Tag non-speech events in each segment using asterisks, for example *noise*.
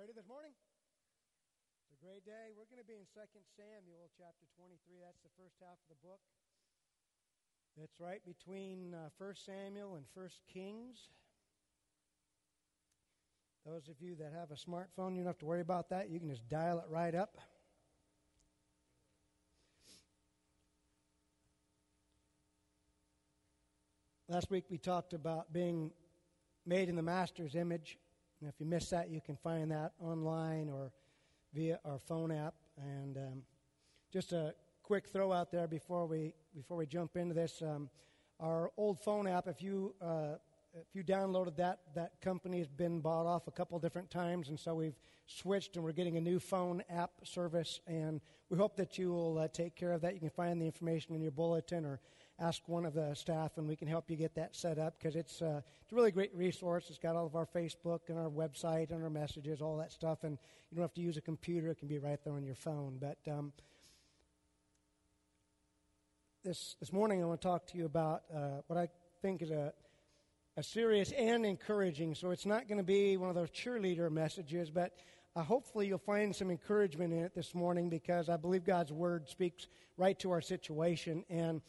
ready this morning? It's a great day. We're going to be in 2 Samuel chapter 23. That's the first half of the book. It's right between uh, 1 Samuel and 1 Kings. Those of you that have a smartphone, you don't have to worry about that. You can just dial it right up. Last week we talked about being made in the Master's image. And if you missed that, you can find that online or via our phone app. And um, just a quick throw out there before we before we jump into this. Um, our old phone app, if you uh, if you downloaded that, that company has been bought off a couple different times, and so we've switched and we're getting a new phone app service. And we hope that you will uh, take care of that. You can find the information in your bulletin or ask one of the staff and we can help you get that set up because it's, uh, it's a really great resource. It's got all of our Facebook and our website and our messages, all that stuff. And you don't have to use a computer, it can be right there on your phone. But um, this, this morning I want to talk to you about uh, what I think is a, a serious and encouraging. So it's not going to be one of those cheerleader messages, but uh, hopefully you'll find some encouragement in it this morning because I believe God's word speaks right to our situation. And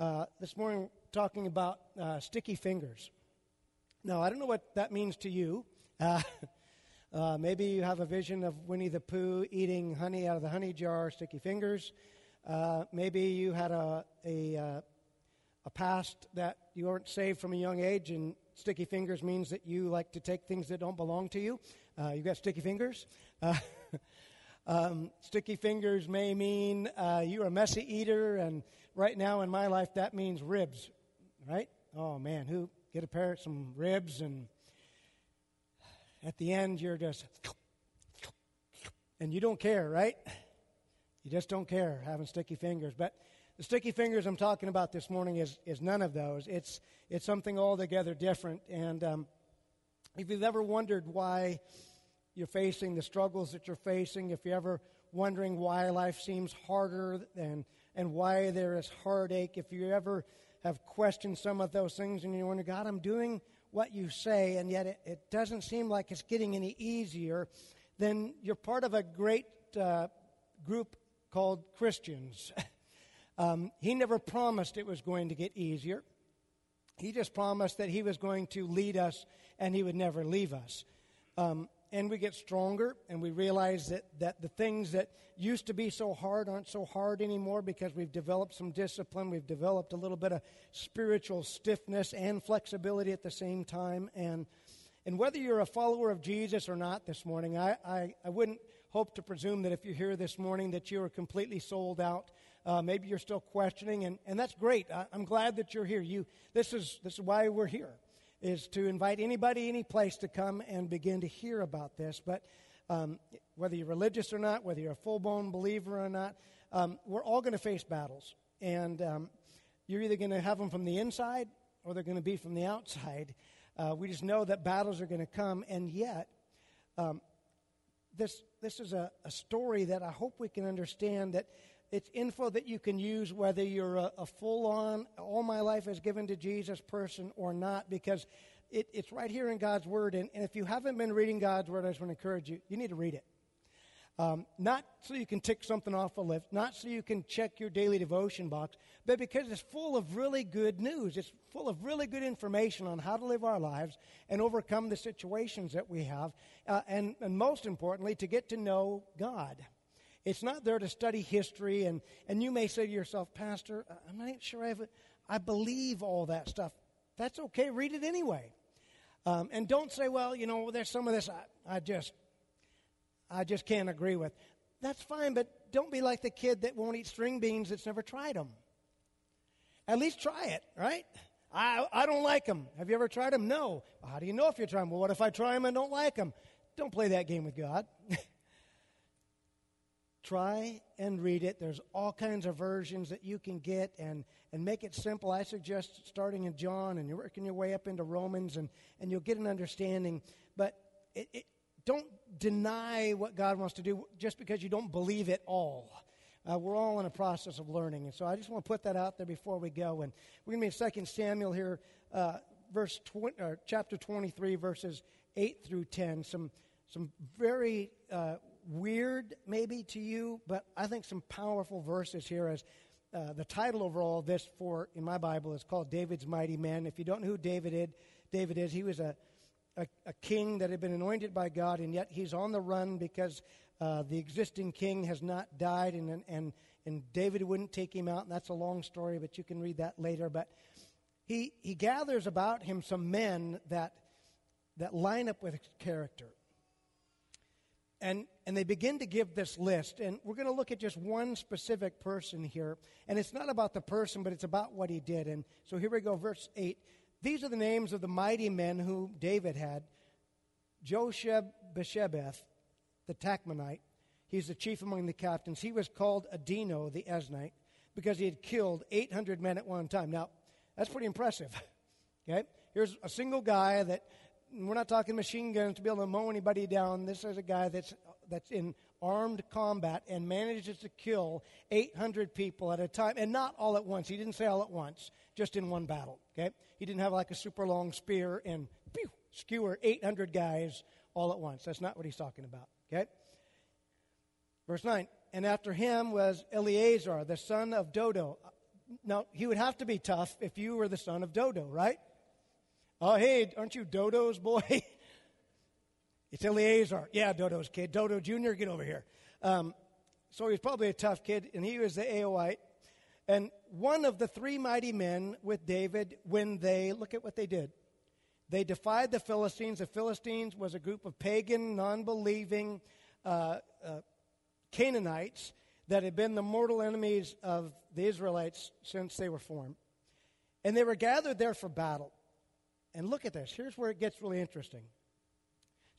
uh, this morning, talking about uh, sticky fingers. Now, I don't know what that means to you. Uh, *laughs* uh, maybe you have a vision of Winnie the Pooh eating honey out of the honey jar, sticky fingers. Uh, maybe you had a, a, a past that you weren't saved from a young age, and sticky fingers means that you like to take things that don't belong to you. you got sticky fingers. *laughs* Um, sticky fingers may mean you're a messy eater, and right now in my life that means ribs, right? Oh man, who get a pair of some ribs, and at the end you're just, and you don't care, right? You just don't care having sticky fingers. But the sticky fingers I'm talking about this morning is, is none of those. It's, it's something altogether different. And um, if you've ever wondered why you're facing, the struggles that you're facing, if you're ever wondering why life seems harder and, and why there is heartache, if you ever have questioned some of those things and you wonder, God, I'm doing what you say, and yet it, it doesn't seem like it's getting any easier, then you're part of a great uh, group called Christians. *laughs* um, he never promised it was going to get easier. He just promised that he was going to lead us and he would never leave us. Um, and we get stronger and we realize that, that the things that used to be so hard aren't so hard anymore because we've developed some discipline we've developed a little bit of spiritual stiffness and flexibility at the same time and and whether you're a follower of jesus or not this morning i, I, I wouldn't hope to presume that if you're here this morning that you are completely sold out. Uh, maybe you're still questioning and, and that's great. I, i'm glad that you're here. You this is this is why we're here is to invite anybody, any place to come and begin to hear about this. But um, whether you're religious or not, whether you're a full blown believer or not, um, we're all going to face battles. And um, you're either going to have them from the inside or they're going to be from the outside. Uh, we just know that battles are going to come. And yet, um, this, this is a, a story that I hope we can understand that it's info that you can use whether you're a, a full on, all my life is given to Jesus person or not, because it, it's right here in God's Word. And, and, if you haven't been reading God's Word, I just want to encourage you, you need to read it. Um, not so you can tick something off a list, not so you can check your daily devotion box, but because it's full of really good news. It's full of really good information on how to live our lives and overcome the situations that we have, uh, and, and most importantly, to get to know God. It's not there to study history, and, and you may say to yourself, Pastor, I'm not sure I, have, I believe all that stuff. That's okay, read it anyway. Um, and don't say, well, you know, there's some of this I, I just, I just can't agree with. That's fine, but don't be like the kid that won't eat string beans that's never tried them. At least try it, right? I, I don't like them. Have you ever tried them? No. Well, how do you know if you try them? Well, what if I try them and don't like them? Don't play that game with God. *laughs* Try and read it. There's all kinds of versions that you can get and, and make it simple. I suggest starting in John and you're working your way up into Romans and, and you'll get an understanding. But it, it, don't deny what God wants to do just because you don't believe it all. Uh, we're all in a process of learning. And so I just want to put that out there before we go. And we're going to be in 2 Samuel here, uh, verse 20, chapter 23, verses 8 through 10. Some some very uh, weird, maybe to you, but I think some powerful verses here. As uh, the title over all this for in my Bible is called David's Mighty Men. If you don't know who David is, David is he was a, a, a king that had been anointed by God, and yet he's on the run because uh, the existing king has not died, and, and, and David wouldn't take him out. And that's a long story, but you can read that later. But he, he gathers about him some men that, that line up with his character. And, and they begin to give this list. And we're going to look at just one specific person here. And it's not about the person, but it's about what he did. And so here we go, verse 8. These are the names of the mighty men who David had Josheb Beshebeth, the Tachmonite. He's the chief among the captains. He was called Adino, the Eznite, because he had killed 800 men at one time. Now, that's pretty impressive. *laughs* okay? Here's a single guy that we're not talking machine guns to be able to mow anybody down. This is a guy that's, that's in armed combat and manages to kill 800 people at a time, and not all at once. He didn't say all at once, just in one battle. Okay, he didn't have like a super long spear and pew, skewer 800 guys all at once. That's not what he's talking about. Okay, verse nine. And after him was Eleazar, the son of Dodo. Now he would have to be tough if you were the son of Dodo, right? Oh, hey, aren't you Dodo's boy? *laughs* it's Eleazar. Yeah, Dodo's kid. Dodo Jr., get over here. Um, so he's probably a tough kid, and he was the Ahoite. And one of the three mighty men with David, when they, look at what they did. They defied the Philistines. The Philistines was a group of pagan, non believing uh, uh, Canaanites that had been the mortal enemies of the Israelites since they were formed. And they were gathered there for battle. And look at this. Here's where it gets really interesting.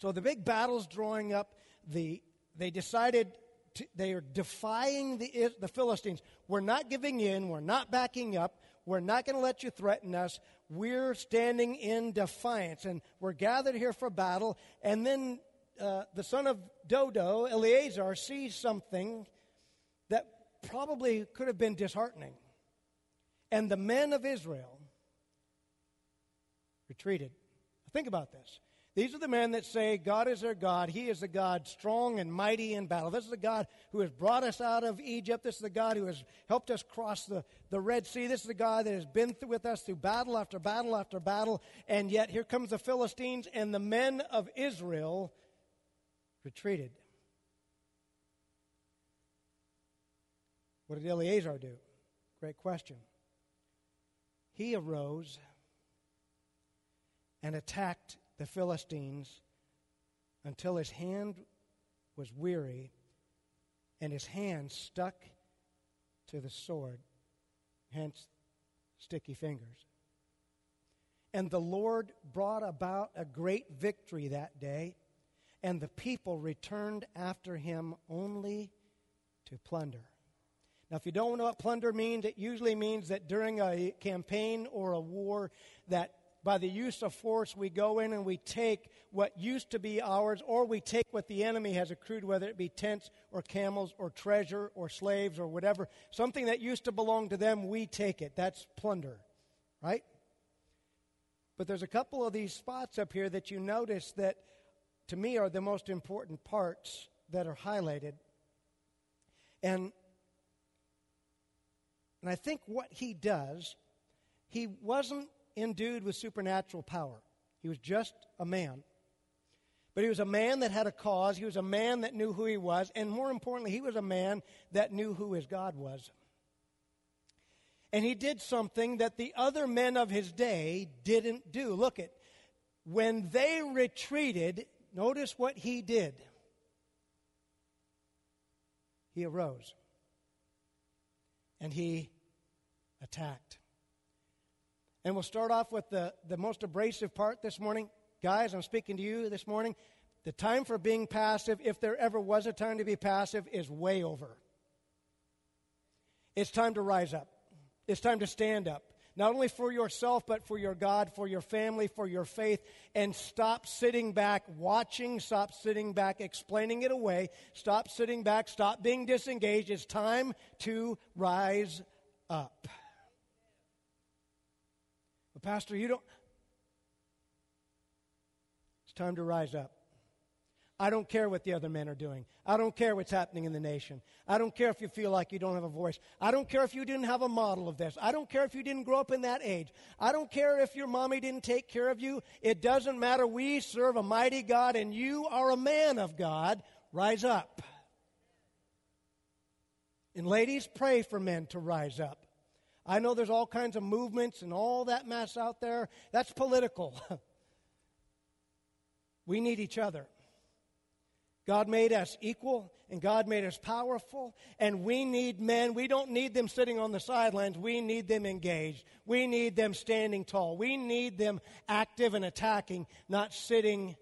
So the big battle's drawing up. The, they decided to, they are defying the, the Philistines. We're not giving in. We're not backing up. We're not going to let you threaten us. We're standing in defiance. And we're gathered here for battle. And then uh, the son of Dodo, Eleazar, sees something that probably could have been disheartening. And the men of Israel retreated. Think about this. These are the men that say God is their God. He is the God strong and mighty in battle. This is the God who has brought us out of Egypt. This is the God who has helped us cross the, the Red Sea. This is the God that has been with us through battle after battle after battle. And yet here comes the Philistines, and the men of Israel retreated. What did Eleazar do? Great question. He arose and attacked the Philistines until his hand was weary and his hand stuck to the sword, hence sticky fingers. And the Lord brought about a great victory that day, and the people returned after him only to plunder. Now, if you don't know what plunder means, it usually means that during a campaign or a war, that by the use of force, we go in and we take what used to be ours, or we take what the enemy has accrued, whether it be tents or camels or treasure or slaves or whatever. Something that used to belong to them, we take it. That's plunder, right? But there's a couple of these spots up here that you notice that, to me, are the most important parts that are highlighted. And, and I think what he does, he wasn't endued with supernatural power. He was just a man. But he was a man that had a cause. He was a man that knew who he was. And more importantly, he was a man that knew who his God was. And he did something that the other men of his day didn't do. Look at when they retreated, notice what he did. He arose and he attacked. And we'll start off with the, the most abrasive part this morning. Guys, I'm speaking to you this morning. The time for being passive, if there ever was a time to be passive, is way over. It's time to rise up. It's time to stand up. Not only for yourself, but for your God, for your family, for your faith. And stop sitting back watching. Stop sitting back explaining it away. Stop sitting back. Stop being disengaged. It's time to rise up. Pastor, you don't. It's time to rise up. I don't care what the other men are doing. I don't care what's happening in the nation. I don't care if you feel like you don't have a voice. I don't care if you didn't have a model of this. I don't care if you didn't grow up in that age. I don't care if your mommy didn't take care of you. It doesn't matter. We serve a mighty God, and you are a man of God. Rise up. And ladies, pray for men to rise up. I know there's all kinds of movements and all that mess out there. That's political. *laughs* we need each other. God made us equal and God made us powerful, and we need men. We don't need them sitting on the sidelines. We need them engaged. We need them standing tall. We need them active and attacking, not sitting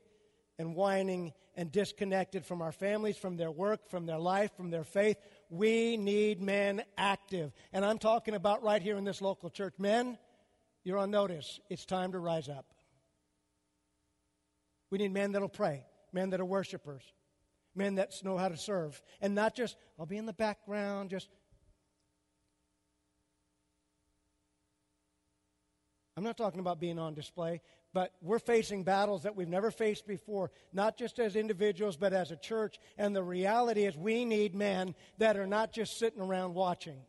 and whining and disconnected from our families, from their work, from their life, from their faith. We need men active. And I'm talking about right here in this local church. Men, you're on notice. It's time to rise up. We need men that'll pray, men that are worshipers, men that know how to serve, and not just, I'll be in the background, just. I'm not talking about being on display, but we're facing battles that we've never faced before, not just as individuals, but as a church. And the reality is, we need men that are not just sitting around watching.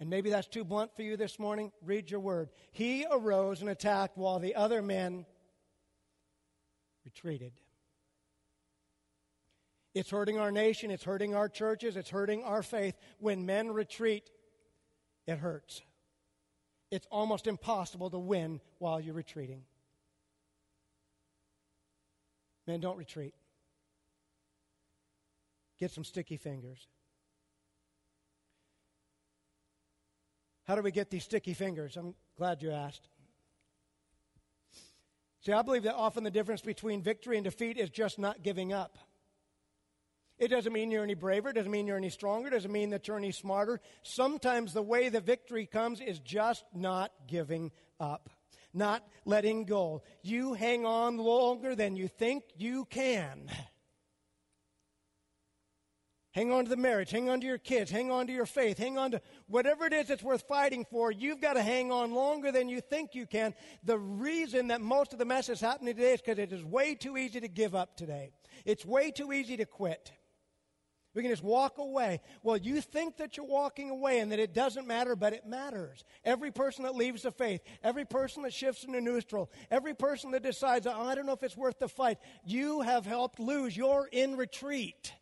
And maybe that's too blunt for you this morning. Read your word. He arose and attacked while the other men retreated. It's hurting our nation, it's hurting our churches, it's hurting our faith. When men retreat, it hurts. It's almost impossible to win while you're retreating. Men, don't retreat. Get some sticky fingers. How do we get these sticky fingers? I'm glad you asked. See, I believe that often the difference between victory and defeat is just not giving up. It doesn't mean you're any braver, it doesn't mean you're any stronger, it doesn't mean that you're any smarter. Sometimes the way the victory comes is just not giving up, not letting go. You hang on longer than you think you can. Hang on to the marriage, hang on to your kids, hang on to your faith, hang on to whatever it is that's worth fighting for. You've got to hang on longer than you think you can. The reason that most of the mess is happening today is because it is way too easy to give up today. It's way too easy to quit. We can just walk away. Well, you think that you're walking away and that it doesn't matter, but it matters. Every person that leaves the faith, every person that shifts into neutral, every person that decides, oh, I don't know if it's worth the fight, you have helped lose. You're in retreat.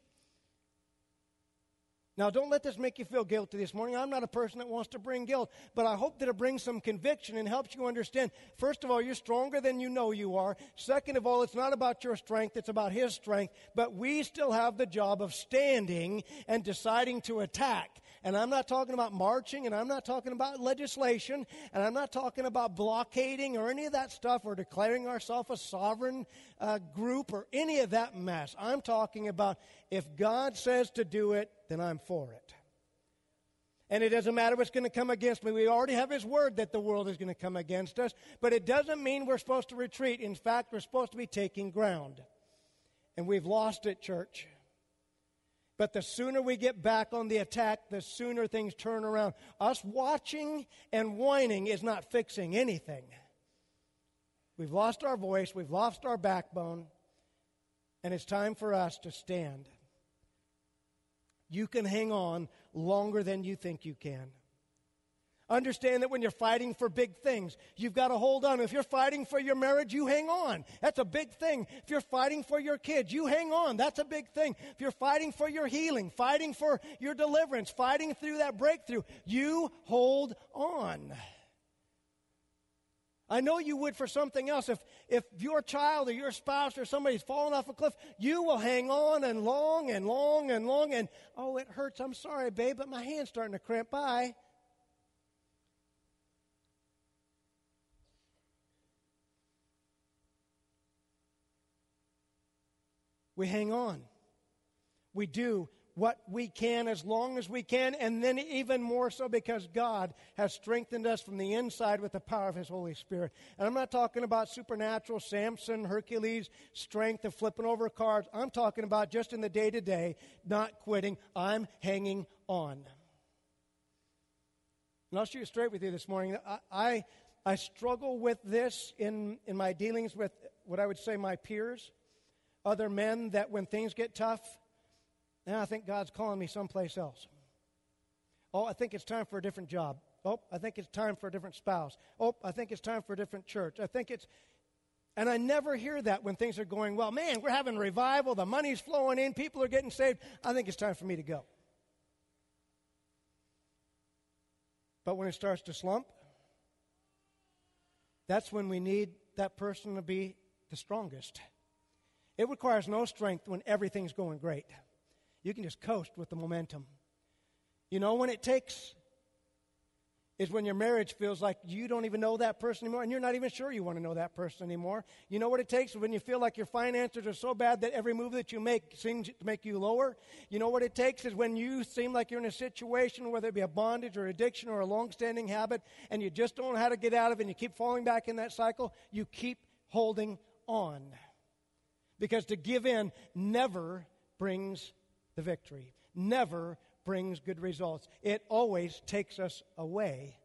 Now, don't let this make you feel guilty this morning. I'm not a person that wants to bring guilt, but I hope that it brings some conviction and helps you understand. First of all, you're stronger than you know you are. Second of all, it's not about your strength, it's about His strength. But we still have the job of standing and deciding to attack. And I'm not talking about marching, and I'm not talking about legislation, and I'm not talking about blockading or any of that stuff or declaring ourselves a sovereign uh, group or any of that mess. I'm talking about if God says to do it, then I'm for it. And it doesn't matter what's going to come against me. We already have His word that the world is going to come against us. But it doesn't mean we're supposed to retreat. In fact, we're supposed to be taking ground. And we've lost it, church. But the sooner we get back on the attack, the sooner things turn around. Us watching and whining is not fixing anything. We've lost our voice, we've lost our backbone, and it's time for us to stand. You can hang on longer than you think you can. Understand that when you're fighting for big things, you've got to hold on. If you're fighting for your marriage, you hang on. That's a big thing. If you're fighting for your kids, you hang on. That's a big thing. If you're fighting for your healing, fighting for your deliverance, fighting through that breakthrough, you hold on. I know you would for something else. If, if your child or your spouse or somebody's fallen off a cliff, you will hang on and long and long and long and, oh, it hurts. I'm sorry, babe, but my hand's starting to cramp. Bye. We hang on. We do what we can as long as we can, and then even more so because God has strengthened us from the inside with the power of His Holy Spirit. And I'm not talking about supernatural Samson, Hercules strength of flipping over cards. I'm talking about just in the day to day, not quitting. I'm hanging on. And I'll shoot straight with you this morning. I, I, I struggle with this in, in my dealings with what I would say my peers other men that when things get tough, now I think God's calling me someplace else. Oh, I think it's time for a different job. Oh, I think it's time for a different spouse. Oh, I think it's time for a different church. I think it's. And I never hear that when things are going well. Man, we're having revival. The money's flowing in. People are getting saved. I think it's time for me to go. But when it starts to slump, that's when we need that person to be the strongest. It requires no strength when everything's going great. You can just coast with the momentum. You know when it takes is when your marriage feels like you don't even know that person anymore and you're not even sure you want to know that person anymore. You know what it takes when you feel like your finances are so bad that every move that you make seems to make you lower. You know what it takes is when you seem like you're in a situation, whether it be a bondage or addiction or a long-standing habit, and you just don't know how to get out of it and you keep falling back in that cycle, you keep holding on. Because to give in never brings the victory, never brings good results. It always takes us away,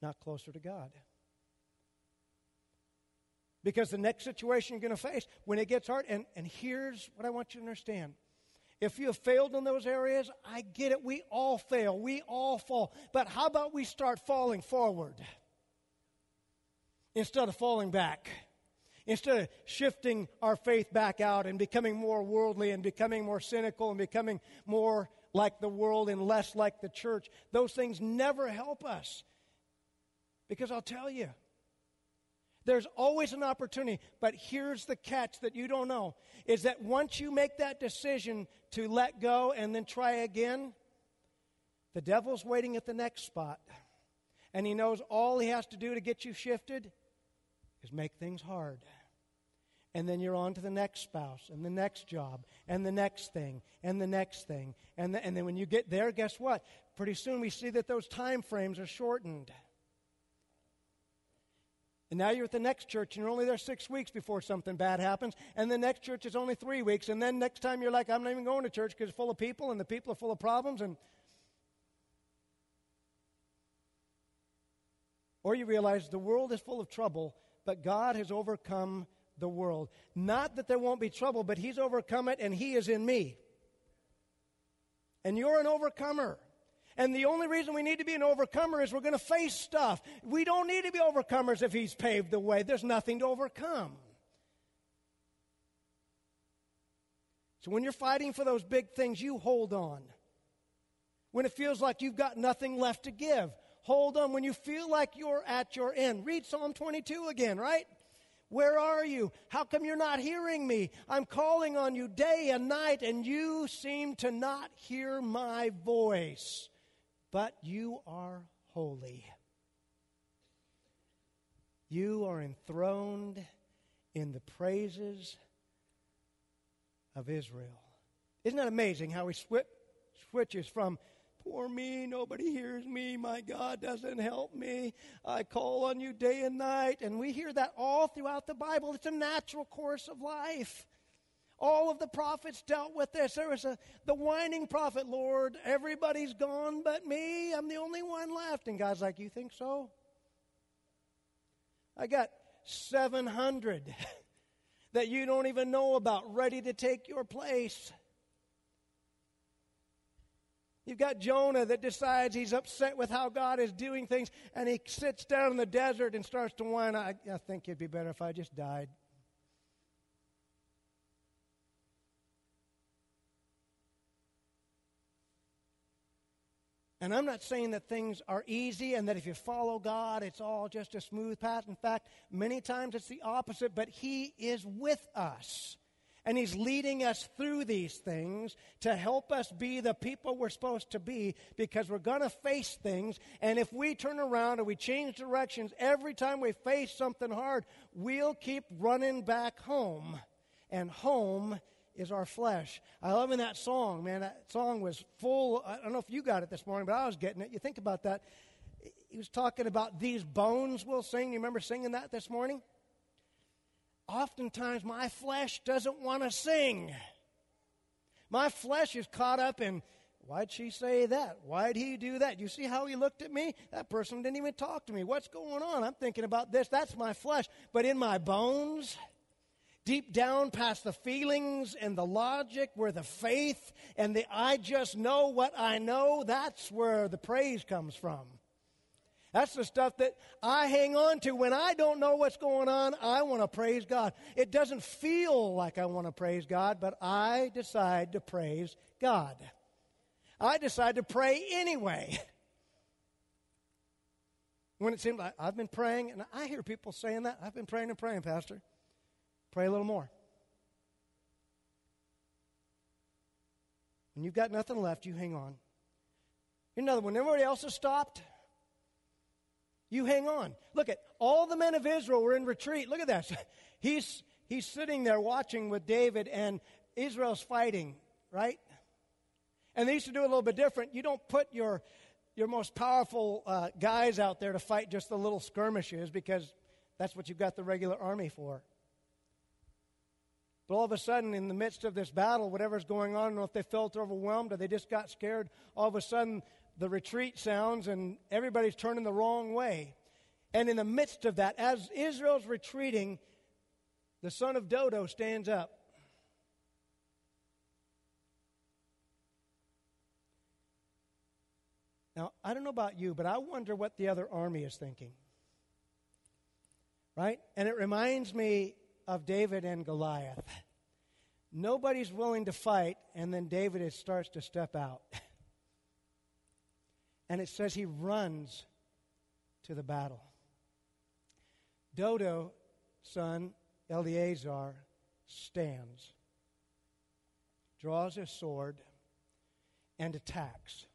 not closer to God. Because the next situation you're going to face, when it gets hard, and, and here's what I want you to understand. If you have failed in those areas, I get it. We all fail. We all fall. But how about we start falling forward instead of falling back? Instead of shifting our faith back out and becoming more worldly and becoming more cynical and becoming more like the world and less like the church. Those things never help us. Because I'll tell you, there's always an opportunity, but here's the catch that you don't know is that once you make that decision to let go and then try again, the devil's waiting at the next spot. And he knows all he has to do to get you shifted is make things hard and then you're on to the next spouse and the next job and the next thing and the next thing and, the, and then when you get there guess what? Pretty soon we see that those time frames are shortened. And now you're at the next church and you're only there six weeks before something bad happens and the next church is only three weeks and then next time you're like i'm not even going to church because it's full of people and the people are full of problems and or you realize the world is full of trouble but god has overcome the world. Not that there won't be trouble, but He's overcome it and He is in me. And you're an overcomer. And the only reason we need to be an overcomer is we're going to face stuff. We don't need to be overcomers if He's paved the way. There's nothing to overcome. So when you're fighting for those big things, you hold on. When it feels like you've got nothing left to give, hold on. When you feel like you're at your end, read Psalm 22 again, right? Where are you? How come you're not hearing me? I'm calling on you day and night, and you seem to not hear my voice. But you are holy. You are enthroned in the praises of Israel. Isn't that amazing how he switches from Poor me, nobody hears me. My God doesn't help me. I call on you day and night. And we hear that all throughout the Bible. It's a natural course of life. All of the prophets dealt with this. There was a, the whining prophet, Lord, everybody's gone but me. I'm the only one left. And God's like, You think so? I got 700 *laughs* that you don't even know about ready to take your place. You've got Jonah that decides he's upset with how God is doing things, and he sits down in the desert and starts to whine. I, I think it'd be better if I just died. And I'm not saying that things are easy and that if you follow God, it's all just a smooth path. In fact, many times it's the opposite, but He is with us. And He's leading us through these things to help us be the people we're supposed to be because we're going to face things. And if we turn around and we change directions every time we face something hard, we'll keep running back home. And home is our flesh. I love in that song, man. That song was full. I don't know if you got it this morning, but I was getting it. You think about that. He was talking about these bones We'll sing. You remember singing that this morning? Oftentimes my flesh doesn't want to sing. My flesh is caught up in, why'd she say that? Why'd he do that? You see how he looked at me? That person didn't even talk to me. What's going on? I'm thinking about this. That's my flesh. But in my bones, deep down past the feelings and the logic, where the faith and the I just know what I know, that's where the praise comes from. That's the stuff that I hang on to. When I don't know what's going on, I want to praise God. It doesn't feel like I want to praise God, but I decide to praise God. I decide to pray anyway. *laughs* When it seems like I've been praying, and I hear people saying that. I've been praying and praying, Pastor. Pray a little more. When you've got nothing left, you hang on. Another one. Everybody else has stopped. You hang on. Look at all the men of Israel were in retreat. Look at that. *laughs* He's he's sitting there watching with David, and Israel's fighting, right? And they used to do a little bit different. You don't put your your most powerful uh, guys out there to fight just the little skirmishes because that's what you've got the regular army for. But all of a sudden, in the midst of this battle, whatever's going on, I don't know if they felt overwhelmed or they just got scared. All of a sudden, the retreat sounds and everybody's turning the wrong way. And in the midst of that, as Israel's retreating, the son of Dodo stands up. Now, I don't know about you, but I wonder what the other army is thinking. Right? And it reminds me of David and Goliath. Nobody's willing to fight, and then David starts to step out. *laughs* and it says he runs to the battle. Dodo, son Eleazar, stands, draws his sword, and attacks.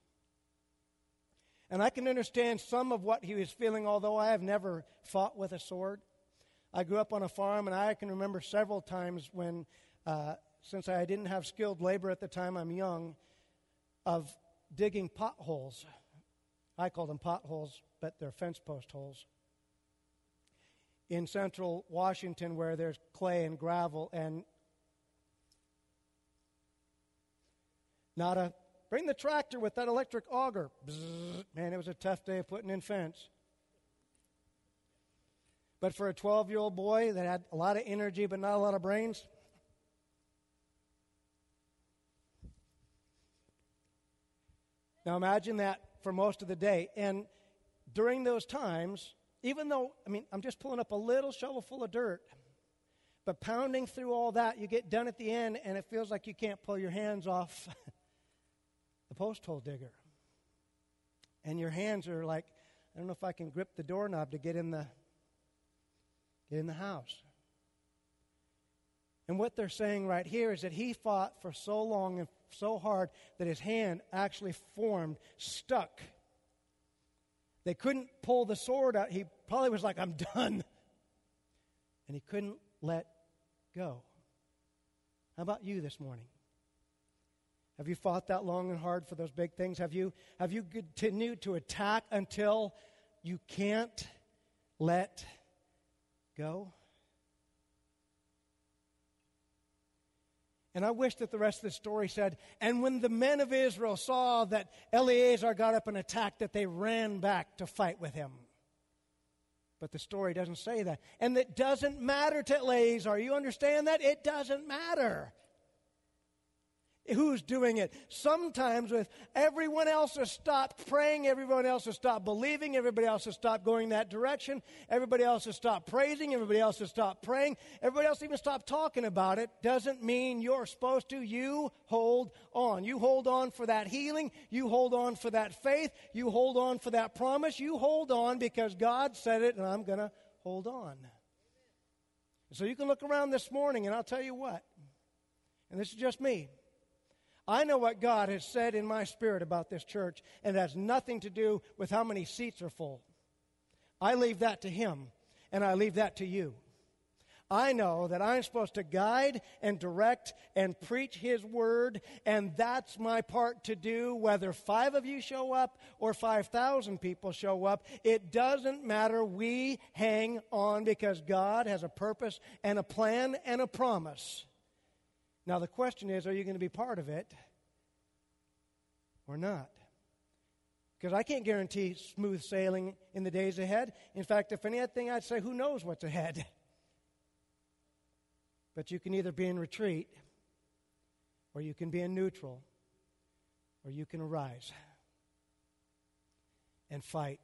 And I can understand some of what he was feeling, although I have never fought with a sword. I grew up on a farm, and I can remember several times when, uh, since I didn't have skilled labor at the time, I'm young, of digging potholes. I call them potholes, but they're fence post holes. In central Washington, where there's clay and gravel, and not a bring the tractor with that electric auger. Man, it was a tough day of putting in fence. But for a 12 year old boy that had a lot of energy but not a lot of brains, now imagine that for most of the day. And during those times, even though, I mean, I'm just pulling up a little shovel full of dirt, but pounding through all that, you get done at the end and it feels like you can't pull your hands off *laughs* the post hole digger. And your hands are like, I don't know if I can grip the doorknob to get in the get in the house. And what they're saying right here is that he fought for so long and so hard that his hand actually formed, stuck. They couldn't pull the sword out. He probably was like, I'm done. And he couldn't let go. How about you this morning? Have you fought that long and hard for those big things? Have you, have you continued to attack until you can't let go. And I wish that the rest of the story said, and when the men of Israel saw that Eleazar got up and attacked, that they ran back to fight with him. But the story doesn't say that. And it doesn't matter to Eleazar. You understand that? It doesn't matter who's doing it. Sometimes with everyone else has stopped praying, everyone else has stopped believing, everybody else has stopped going that direction, everybody else has stopped praising, everybody else has stopped praying, everybody else even stopped talking about it, doesn't mean you're supposed to. You hold on. You hold on for that healing, you hold on for that faith, you hold on for that promise, you hold on because God said it and I'm going to hold on. So you can look around this morning and I'll tell you what, and this is just me. I know what God has said in my spirit about this church, and it has nothing to do with how many seats are full. I leave that to Him, and I leave that to you. I know that I'm supposed to guide and direct and preach His word, and that's my part to do, whether five of you show up or 5,000 people show up. It doesn't matter. We hang on because God has a purpose and a plan and a promise. Now, the question is are you going to be part of it or not? Because I can't guarantee smooth sailing in the days ahead. In fact, if anything, I'd say, who knows what's ahead? But you can either be in retreat, or you can be in neutral, or you can arise and fight.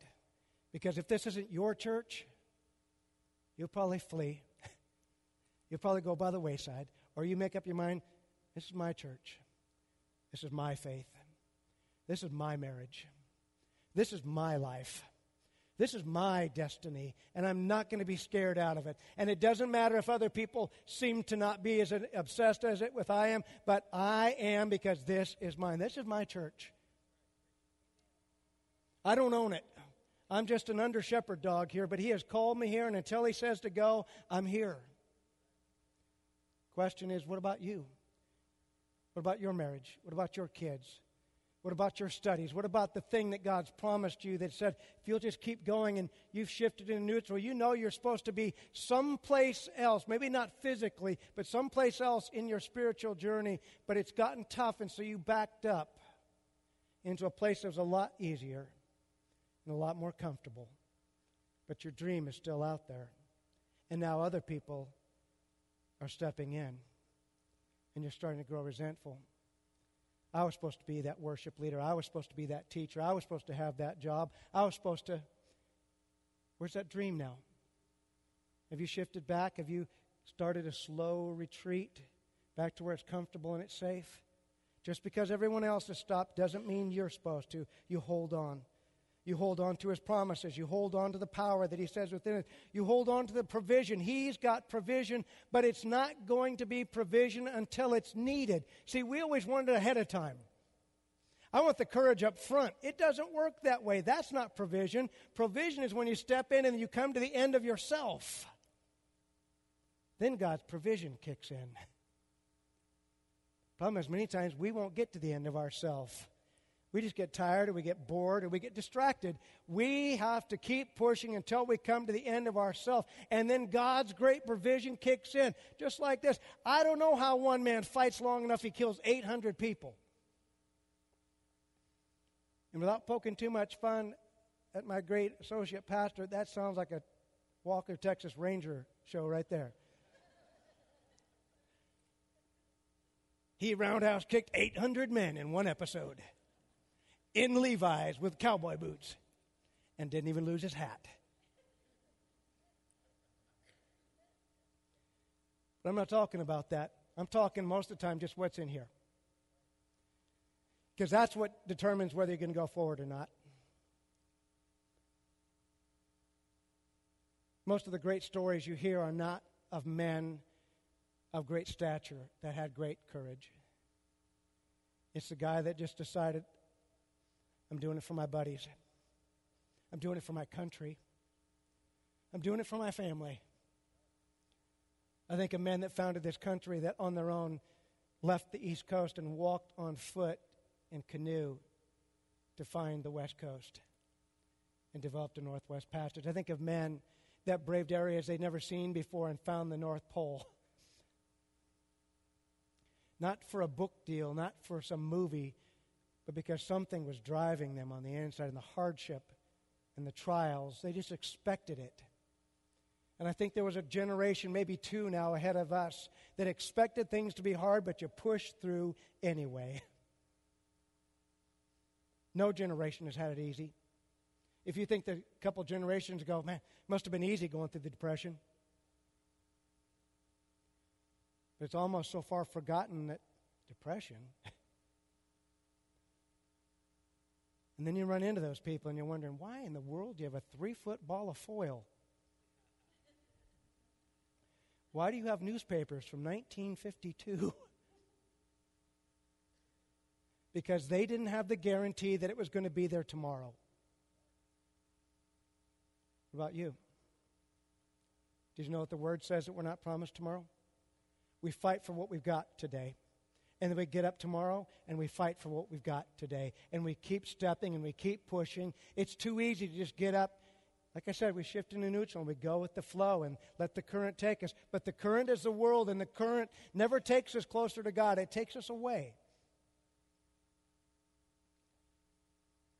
Because if this isn't your church, you'll probably flee. *laughs* you'll probably go by the wayside, or you make up your mind this is my church. This is my faith. This is my marriage. This is my life. This is my destiny, and I'm not going to be scared out of it. And it doesn't matter if other people seem to not be as obsessed as it with I am, but I am because this is mine. This is my church. I don't own it. I'm just an under shepherd dog here, but he has called me here, and until he says to go, I'm here. Question is, what about you? What about your marriage? What about your kids? What about your studies? What about the thing that God's promised you that said, if you'll just keep going and you've shifted into neutral, you know you're supposed to be someplace else, maybe not physically, but someplace else in your spiritual journey, but it's gotten tough, and so you backed up into a place that was a lot easier and a lot more comfortable. But your dream is still out there. And now other people are stepping in, and you're starting to grow resentful. I was supposed to be that worship leader. I was supposed to be that teacher. I was supposed to have that job. I was supposed to. Where's that dream now? Have you shifted back? Have you started a slow retreat back to where it's comfortable and it's safe? Just because everyone else has stopped doesn't mean you're supposed to. You hold on. You hold on to his promises. You hold on to the power that he says within it. You hold on to the provision. He's got provision, but it's not going to be provision until it's needed. See, we always want it ahead of time. I want the courage up front. It doesn't work that way. That's not provision. Provision is when you step in and you come to the end of yourself. Then God's provision kicks in. Problem is, many times we won't get to the end of ourselves. We just get tired and we get bored and we get distracted. We have to keep pushing until we come to the end of ourselves. And then God's great provision kicks in. Just like this. I don't know how one man fights long enough he kills 800 people. And without poking too much fun at my great associate pastor, that sounds like a Walker, Texas Ranger show right there. He roundhouse kicked 800 men in one episode in Levi's with cowboy boots and didn't even lose his hat. But I'm not talking about that. I'm talking most of the time just what's in here. Because that's what determines whether you're going to go forward or not. Most of the great stories you hear are not of men of great stature that had great courage. It's the guy that just decided, I'm doing it for my buddies. I'm doing it for my country. I'm doing it for my family. I think of men that founded this country that on their own left the East Coast and walked on foot in canoe to find the West Coast and developed a Northwest Passage. I think of men that braved areas they'd never seen before and found the North Pole. Not for a book deal, not for some movie, but because something was driving them on the inside and the hardship and the trials. They just expected it. And I think there was a generation, maybe two now ahead of us, that expected things to be hard, but you pushed through anyway. *laughs* No generation has had it easy. If you think that a couple generations ago, man, must have been easy going through the Depression. But it's almost so far forgotten that depression *laughs* And then you run into those people and you're wondering, why in the world do you have a three foot ball of foil? Why do you have newspapers from 1952? *laughs* because they didn't have the guarantee that it was going to be there tomorrow. What about you? Did you know what the word says that we're not promised tomorrow? We fight for what we've got today. And then we get up tomorrow and we fight for what we've got today. And we keep stepping and we keep pushing. It's too easy to just get up. Like I said, we shift into neutral and we go with the flow and let the current take us. But the current is the world, and the current never takes us closer to God, it takes us away.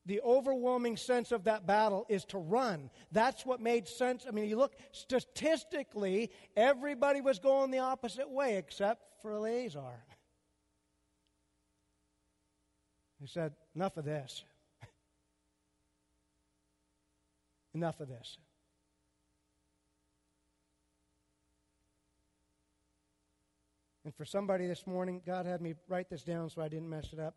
the overwhelming sense of that battle is to run. That's what made sense. I mean, you look statistically, everybody was going the opposite way except for Eleazar. *laughs* He said, Enough of this. *laughs* Enough of this. And for somebody this morning, God had me write this down so I didn't mess it up.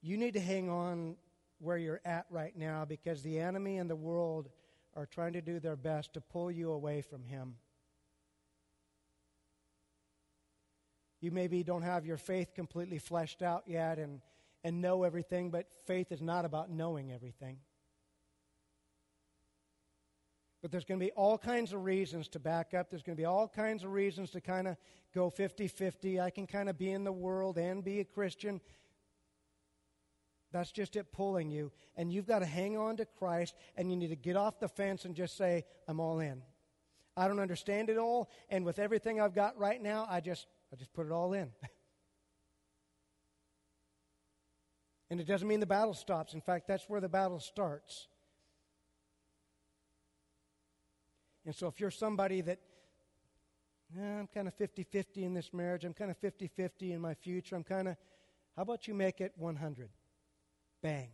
You need to hang on where you're at right now because the enemy and the world are trying to do their best to pull you away from Him. You maybe don't have your faith completely fleshed out yet and, and know everything, but faith is not about knowing everything. But there's going to be all kinds of reasons to back up. There's going to be all kinds of reasons to kind of go 50 50. I can kind of be in the world and be a Christian. That's just it pulling you. And you've got to hang on to Christ and you need to get off the fence and just say, I'm all in. I don't understand it all. And with everything I've got right now, I just I just put it all in. *laughs* and it doesn't mean the battle stops. In fact, that's where the battle starts. And so if you're somebody that, eh, I'm kind of 50 50 in this marriage, I'm kind of 50 50 in my future, I'm kind of, how about you make it 100? Bang.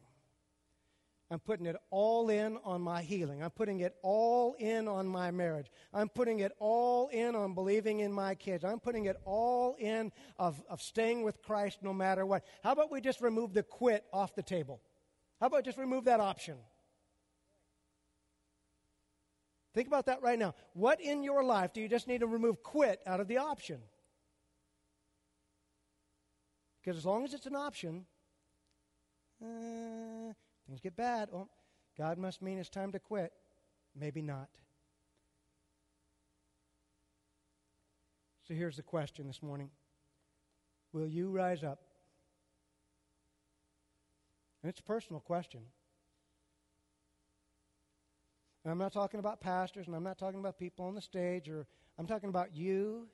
I'm putting it all in on my healing. I'm putting it all in on my marriage. I'm putting it all in on believing in my kids. I'm putting it all in of, of staying with Christ no matter what. How about we just remove the quit off the table? How about just remove that option? Think about that right now. What in your life do you just need to remove quit out of the option? Because as long as it's an option, uh, Things get bad. Oh, God must mean it's time to quit. Maybe not. So here's the question this morning Will you rise up? And it's a personal question. And I'm not talking about pastors, and I'm not talking about people on the stage, or I'm talking about you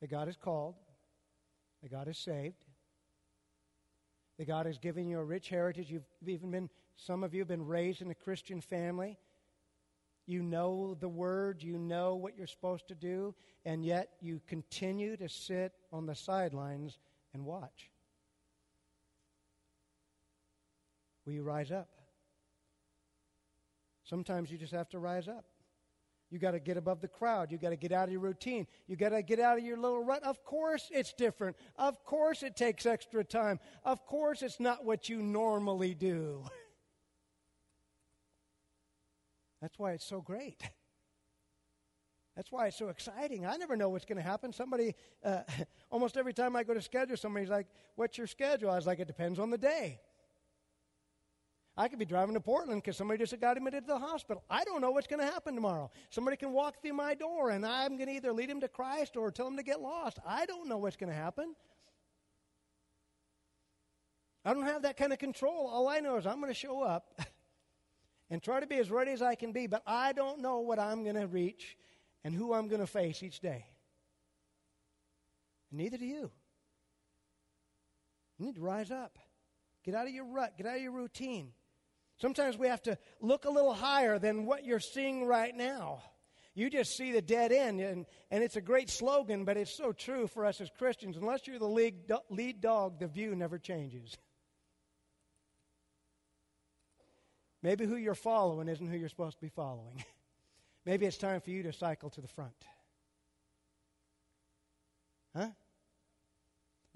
that God has called, that God has saved, that God has given you a rich heritage. You've even been, some of you have been raised in a Christian family. You know the word, you know what you're supposed to do, and yet you continue to sit on the sidelines and watch. Will you rise up? Sometimes you just have to rise up. You got to get above the crowd. You got to get out of your routine. You got to get out of your little rut. Of course, it's different. Of course, it takes extra time. Of course, it's not what you normally do. *laughs* That's why it's so great. That's why it's so exciting. I never know what's going to happen. Somebody, uh, *laughs* almost every time I go to schedule, somebody's like, What's your schedule? I was like, It depends on the day. I could be driving to Portland because somebody just got admitted to the hospital. I don't know what's going to happen tomorrow. Somebody can walk through my door and I'm going to either lead him to Christ or tell him to get lost. I don't know what's going to happen. I don't have that kind of control. All I know is I'm going to show up *laughs* and try to be as ready as I can be, but I don't know what I'm going to reach and who I'm going to face each day. And neither do you. You need to rise up. Get out of your rut. Get out of your routine. Sometimes we have to look a little higher than what you're seeing right now. You just see the dead end, and, and it's a great slogan, but it's so true for us as Christians. Unless you're the lead, lead dog, the view never changes. Maybe who you're following isn't who you're supposed to be following. *laughs* Maybe it's time for you to cycle to the front. Huh?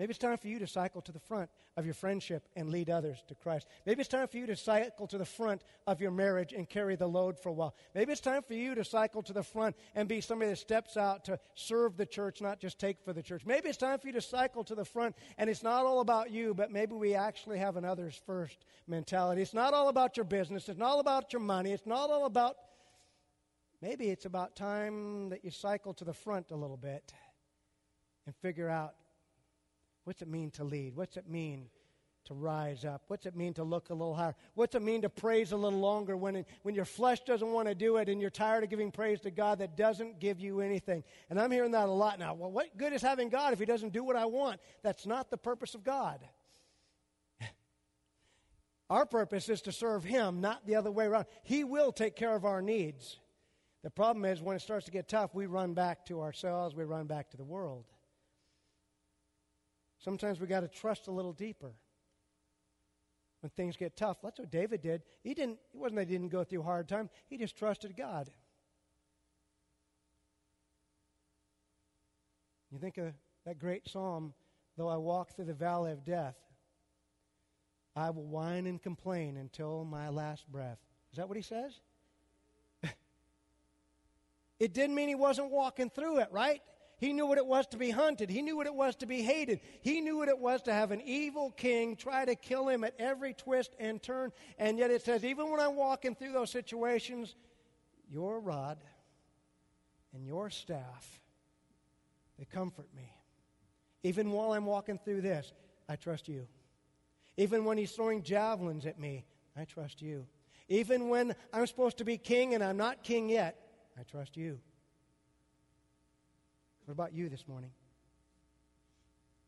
Maybe it's time for you to cycle to the front of your friendship and lead others to Christ. Maybe it's time for you to cycle to the front of your marriage and carry the load for a while. Maybe it's time for you to cycle to the front and be somebody that steps out to serve the church, not just take for the church. Maybe it's time for you to cycle to the front and it's not all about you, but maybe we actually have an others first mentality. It's not all about your business, it's not all about your money, it's not all about. Maybe it's about time that you cycle to the front a little bit and figure out What's it mean to lead? What's it mean to rise up? What's it mean to look a little higher? What's it mean to praise a little longer when, it, when your flesh doesn't want to do it and you're tired of giving praise to God that doesn't give you anything? And I'm hearing that a lot now. Well, what good is having God if He doesn't do what I want? That's not the purpose of God. *laughs* Our purpose is to serve Him, not the other way around. He will take care of our needs. The problem is when it starts to get tough, we run back to ourselves, we run back to the world. Sometimes we got to trust a little deeper. When things get tough, that's what David did. He didn't. It wasn't that he didn't go through hard time. He just trusted God. You think of that great psalm, though I walk through the valley of death, I will whine and complain until my last breath. Is that what he says? *laughs* it didn't mean he wasn't walking through it, right? He knew what it was to be hunted. He knew what it was to be hated. He knew what it was to have an evil king try to kill him at every twist and turn. And yet it says, even when I'm walking through those situations, your rod and your staff, they comfort me. Even while I'm walking through this, I trust you. Even when he's throwing javelins at me, I trust you. Even when I'm supposed to be king and I'm not king yet, I trust you. What about you this morning?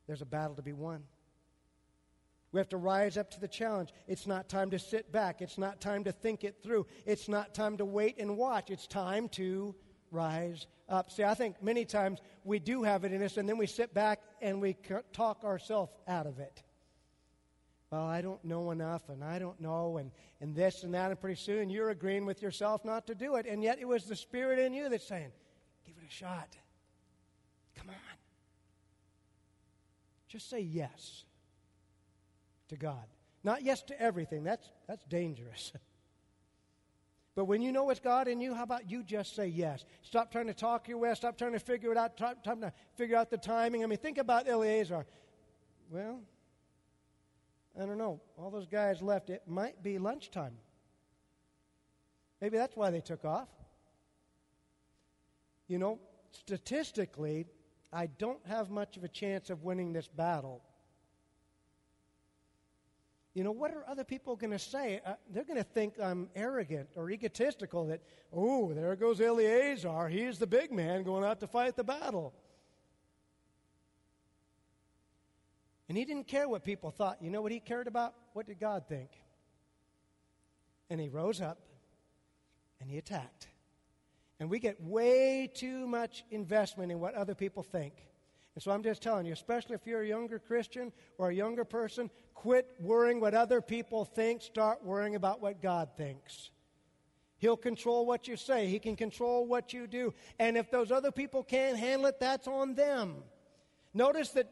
There's a battle to be won. We have to rise up to the challenge. It's not time to sit back. It's not time to think it through. It's not time to wait and watch. It's time to rise up. See, I think many times we do have it in us, and then we sit back and we talk ourselves out of it well, I don't know enough and I don't know and, and this and that. And pretty soon you're agreeing with yourself not to do it. And yet it was the Spirit in you that's saying, give it a shot. Come on. Just say yes to God. Not yes to everything. That's, that's dangerous. *laughs* But when you know it's God in you, how about you just say yes? Stop trying to talk your way. Stop trying to figure it out. Stop trying to figure out the timing. I mean, think about Eleazar. Well, I don't know. All those guys left. It might be lunchtime. Maybe that's why they took off. You know, statistically, I don't have much of a chance of winning this battle. You know, what are other people going to say? Uh, they're going to think I'm arrogant or egotistical that, oh, there goes Eleazar. He's the big man going out to fight the battle. And he didn't care what people thought. You know what he cared about? What did God think? And he rose up and he attacked. And we get way too much investment in what other people think. And so I'm just telling you, especially if you're a younger Christian or a younger person, quit worrying what other people think. Start worrying about what God thinks. He'll control what you say, He can control what you do. And if those other people can't handle it, that's on them. Notice that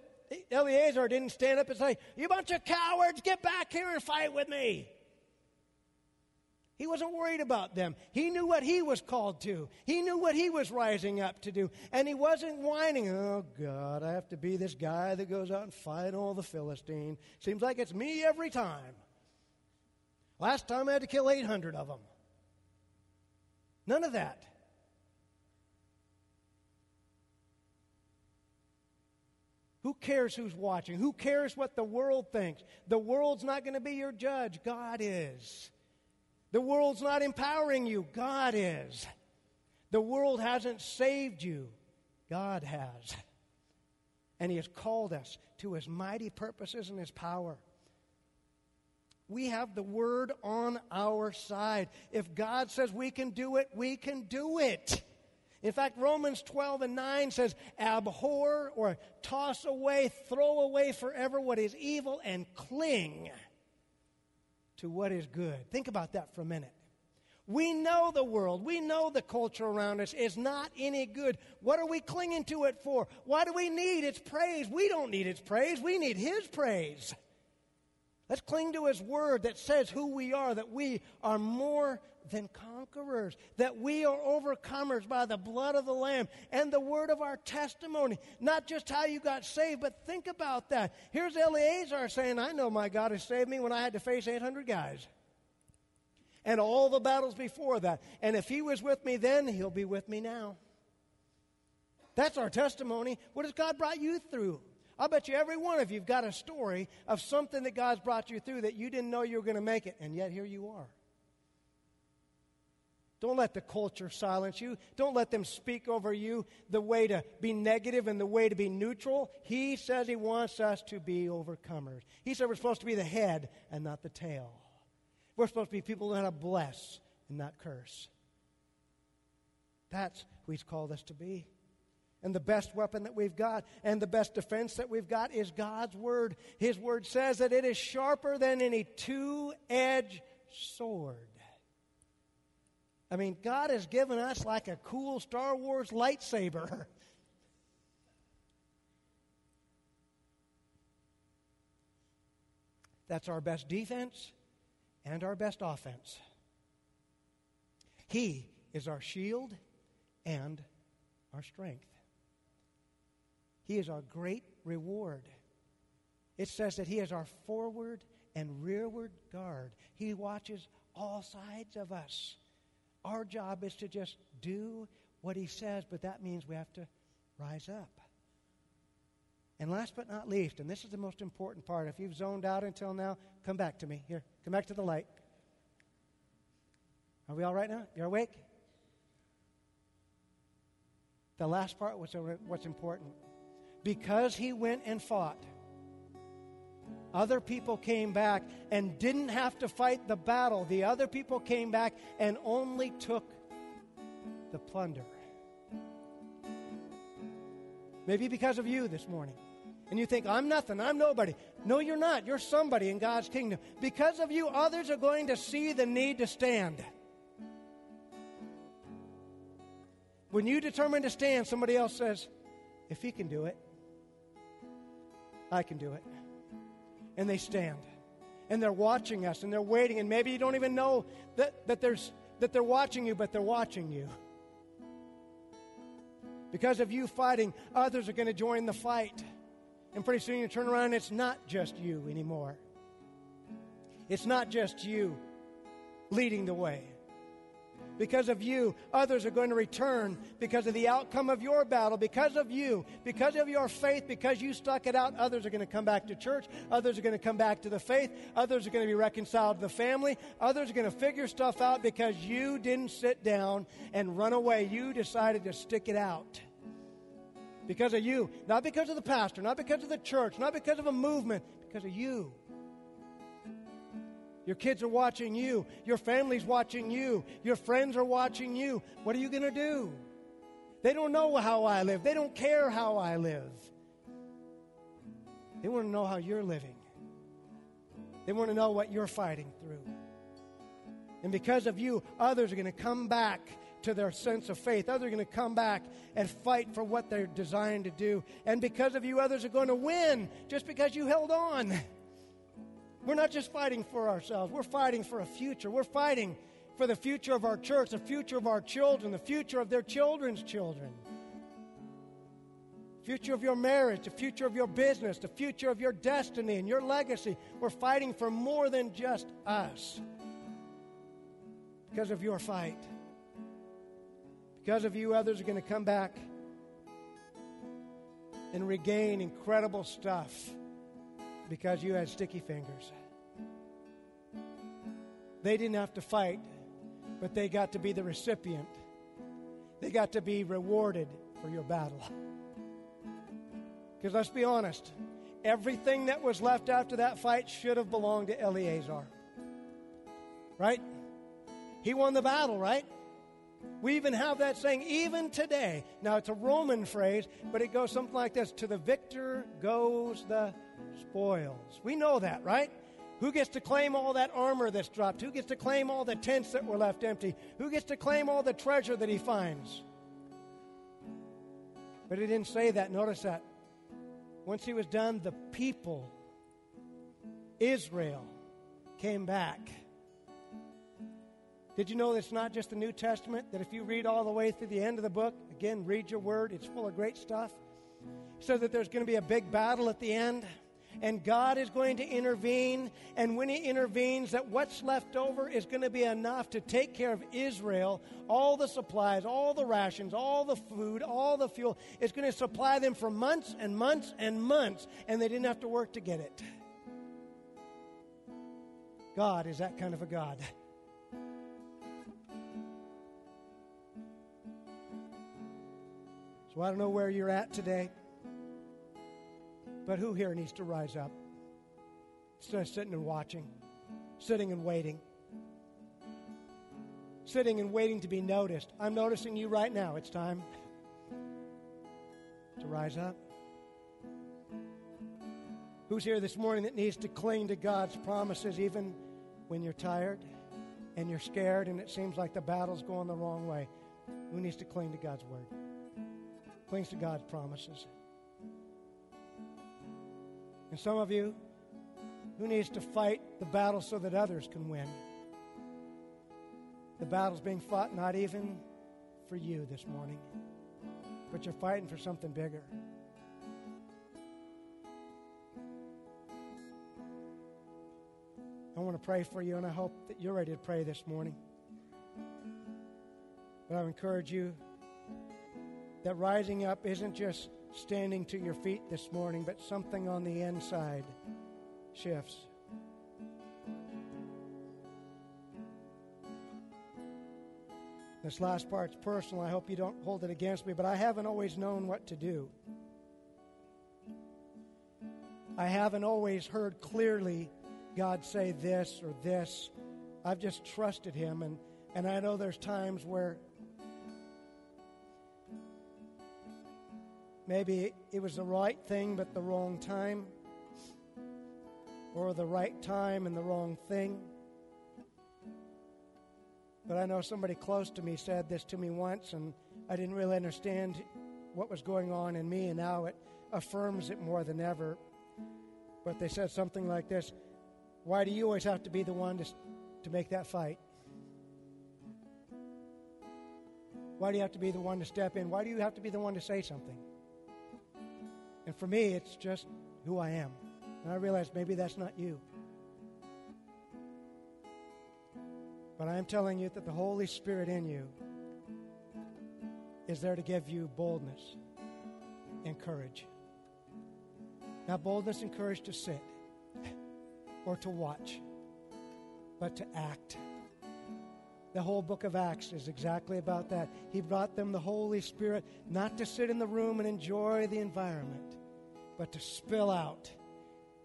Eleazar didn't stand up and say, You bunch of cowards, get back here and fight with me. He wasn't worried about them. He knew what he was called to. He knew what he was rising up to do. And he wasn't whining, oh, God, I have to be this guy that goes out and fight all the Philistines. Seems like it's me every time. Last time I had to kill 800 of them. None of that. Who cares who's watching? Who cares what the world thinks? The world's not going to be your judge. God is. The world's not empowering you. God is. The world hasn't saved you. God has. And He has called us to His mighty purposes and His power. We have the Word on our side. If God says we can do it, we can do it. In fact, Romans 12 and 9 says, Abhor or toss away, throw away forever what is evil and cling to what is good. Think about that for a minute. We know the world, we know the culture around us is not any good. What are we clinging to it for? Why do we need its praise? We don't need its praise, we need His praise. Let's cling to His word that says who we are, that we are more than conquerors, that we are overcomers by the blood of the Lamb and the word of our testimony. Not just how you got saved, but think about that. Here's Eleazar saying, I know my God has saved me when I had to face 800 guys. And all the battles before that. And if he was with me then, he'll be with me now. That's our testimony. What has God brought you through? I bet you every one of you've got a story of something that God's brought you through that you didn't know you were going to make it, and yet here you are. Don't let the culture silence you. Don't let them speak over you the way to be negative and the way to be neutral. He says he wants us to be overcomers. He said we're supposed to be the head and not the tail. We're supposed to be people who know how to bless and not curse. That's who He's called us to be. And the best weapon that we've got and the best defense that we've got is God's Word. His Word says that it is sharper than any two edged sword. I mean, God has given us like a cool Star Wars lightsaber. *laughs* That's our best defense and our best offense. He is our shield and our strength. He is our great reward. It says that He is our forward and rearward guard. He watches all sides of us. Our job is to just do what He says, but that means we have to rise up. And last but not least, and this is the most important part, if you've zoned out until now, come back to me. Here, come back to the light. Are we all right now? You're awake? The last part was what's important because he went and fought, other people came back and didn't have to fight the battle. The other people came back and only took the plunder. Maybe because of you this morning. And you think, I'm nothing, I'm nobody. No, you're not. You're somebody in God's kingdom. Because of you, others are going to see the need to stand. When you determine to stand, somebody else says, if he can do it, I can do it. And they stand. And they're watching us and they're waiting. And maybe you don't even know that, that, there's, that they're watching you, but they're watching you. Because of you fighting, others are going to join the fight. And pretty soon you turn around and it's not just you anymore. It's not just you leading the way. Because of you, others are going to return because of the outcome of your battle. Because of you, because of your faith, because you stuck it out, others are going to come back to church. Others are going to come back to the faith. Others are going to be reconciled to the family. Others are going to figure stuff out because you didn't sit down and run away. You decided to stick it out because of you, not because of the pastor, not because of the church, not because of a movement, because of you. Your kids are watching you. Your family's watching you. Your friends are watching you. What are you going to do? They don't know how I live. They don't care how I live. They want to know how you're living. They want to know what you're fighting through. And because of you, others are going to come back to their sense of faith. Others are going to come back and fight for what they're designed to do. And because of you, others are going to win just because you held on. We're not just fighting for ourselves, we're fighting for a future. We're fighting for the future of our church, the future of our children, the future of their children's children. Future of your marriage, the future of your business, the future of your destiny and your legacy. We're fighting for more than just us. Because of your fight. Because of you, others are going to come back and regain incredible stuff because you had sticky fingers. They didn't have to fight, but they got to be the recipient. They got to be rewarded for your battle. Because let's be honest, everything that was left after that fight should have belonged to Eleazar. Right? He won the battle, right? We even have that saying, even today. Now, it's a Roman phrase, but it goes something like this To the victor goes the spoils. We know that, right? Who gets to claim all that armor that's dropped? Who gets to claim all the tents that were left empty? Who gets to claim all the treasure that he finds? But he didn't say that. Notice that. Once he was done, the people, Israel, came back. Did you know that it's not just the New Testament? That if you read all the way through the end of the book, again, read your word, it's full of great stuff. So that there's going to be a big battle at the end and God is going to intervene. And when He intervenes, that what's left over is going to be enough to take care of Israel. All the supplies, all the rations, all the food, all the fuel. It's going to supply them for months and months and months, and they didn't have to work to get it. God is that kind of a God. So I don't know where you're at today. But who here needs to rise up? Instead of sitting and watching, sitting and waiting. sitting and waiting to be noticed, I'm noticing you right now. It's time to rise up. Who's here this morning that needs to cling to God's promises even when you're tired and you're scared and it seems like the battle's going the wrong way? Who needs to cling to God's word? Clings to God's promises. And some of you, who needs to fight the battle so that others can win? The battle's being fought not even for you this morning, but you're fighting for something bigger. I want to pray for you, and I hope that you're ready to pray this morning. But I encourage you that rising up isn't just standing to your feet this morning, but something on the inside shifts. This last part's personal. I hope you don't hold it against me, but I haven't always known what to do. I haven't always heard clearly God say this or this. I've just trusted Him, and, and I know there's times where maybe it was the right thing but the wrong time, or the right time and the wrong thing. But I know somebody close to me said this to me once, and I didn't really understand what was going on in me, and now it affirms it more than ever. But they said something like this why do you always have to be the one to, to make that fight? Why do you have to be the one to step in? Why do you have to be the one to say something? And for me, it's just who I am. And I realize maybe that's not you. But I am telling you that the Holy Spirit in you is there to give you boldness and courage. Not boldness and courage to sit *laughs* or to watch, but to act. The whole book of Acts is exactly about that. He brought them the Holy Spirit not to sit in the room and enjoy the environment, but to spill out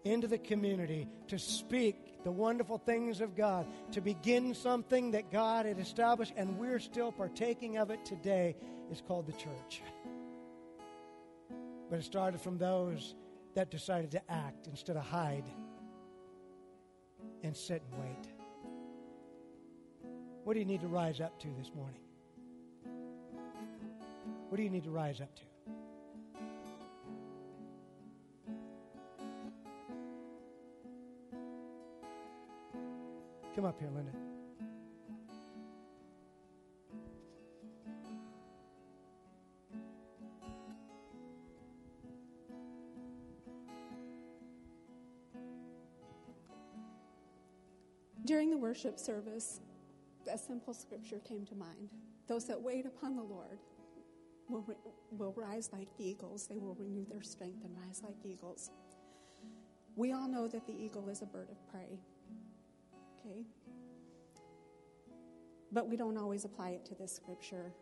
into the community, to speak the wonderful things of God, to begin something that God had established, and we're still partaking of it today, is called the church. But it started from those that decided to act instead of hide and sit and wait. What do you need to rise up to this morning? What do you need to rise up to? Come up here, Linda. During the worship service, a simple scripture came to mind. Those that wait upon the Lord will, will rise like eagles. They will renew their strength and rise like eagles. We all know that the eagle is a bird of prey. Okay? But we don't always apply it to this scripture.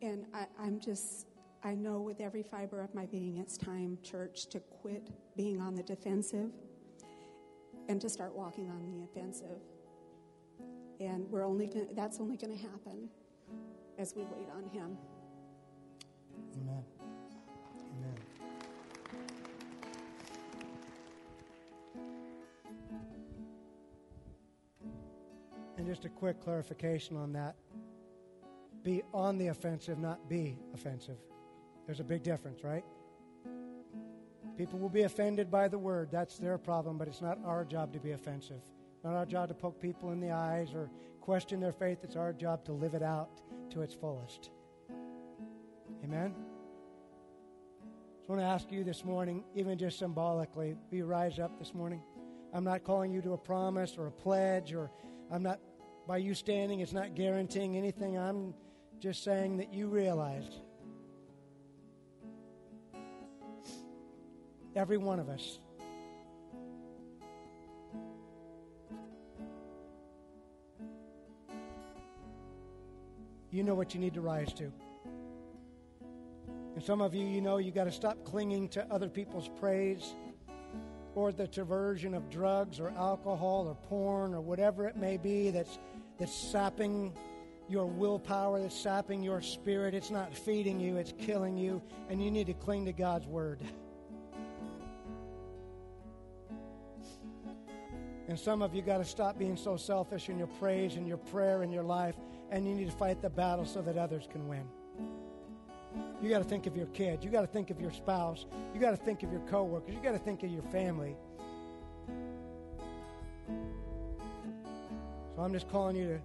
And I, I'm just, I know with every fiber of my being, it's time, church, to quit being on the defensive and to start walking on the offensive. And we're only gonna, that's only going to happen as we wait on Him. Amen. Amen. And just a quick clarification on that be on the offensive, not be offensive. There's a big difference, right? People will be offended by the word. That's their problem, but it's not our job to be offensive. Not our job to poke people in the eyes or question their faith. It's our job to live it out to its fullest. Amen? So I want to ask you this morning, even just symbolically, will you rise up this morning? I'm not calling you to a promise or a pledge, or I'm not, by you standing, it's not guaranteeing anything. I'm just saying that you realized Every one of us. You know what you need to rise to. And some of you, you know, you got to stop clinging to other people's praise or the diversion of drugs or alcohol or porn or whatever it may be that's, that's sapping your willpower, that's sapping your spirit. It's not feeding you, it's killing you, and you need to cling to God's word. And some of you got to stop being so selfish in your praise and your prayer and your life, and you need to fight the battle so that others can win. You got to think of your kids. You got to think of your spouse. You got to think of your coworkers. You got to think of your family. So I'm just calling you to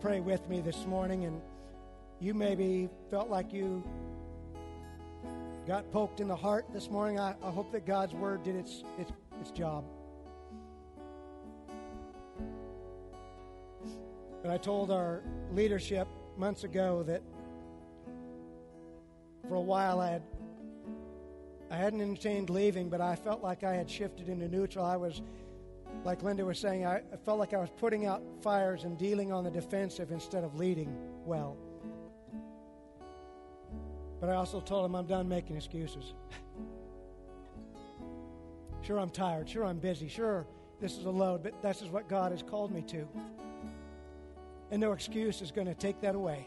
pray with me this morning, and you maybe felt like you got poked in the heart this morning. I, I hope that God's word did its its, its job. But I told our leadership months ago that for a while I had I hadn't entertained leaving, but I felt like I had shifted into neutral. I was, like Linda was saying, I felt like I was putting out fires and dealing on the defensive instead of leading well. But I also told him I'm done making excuses. *laughs* sure, I'm tired. Sure, I'm busy. Sure, this is a load, but this is what God has called me to. And no excuse is going to take that away.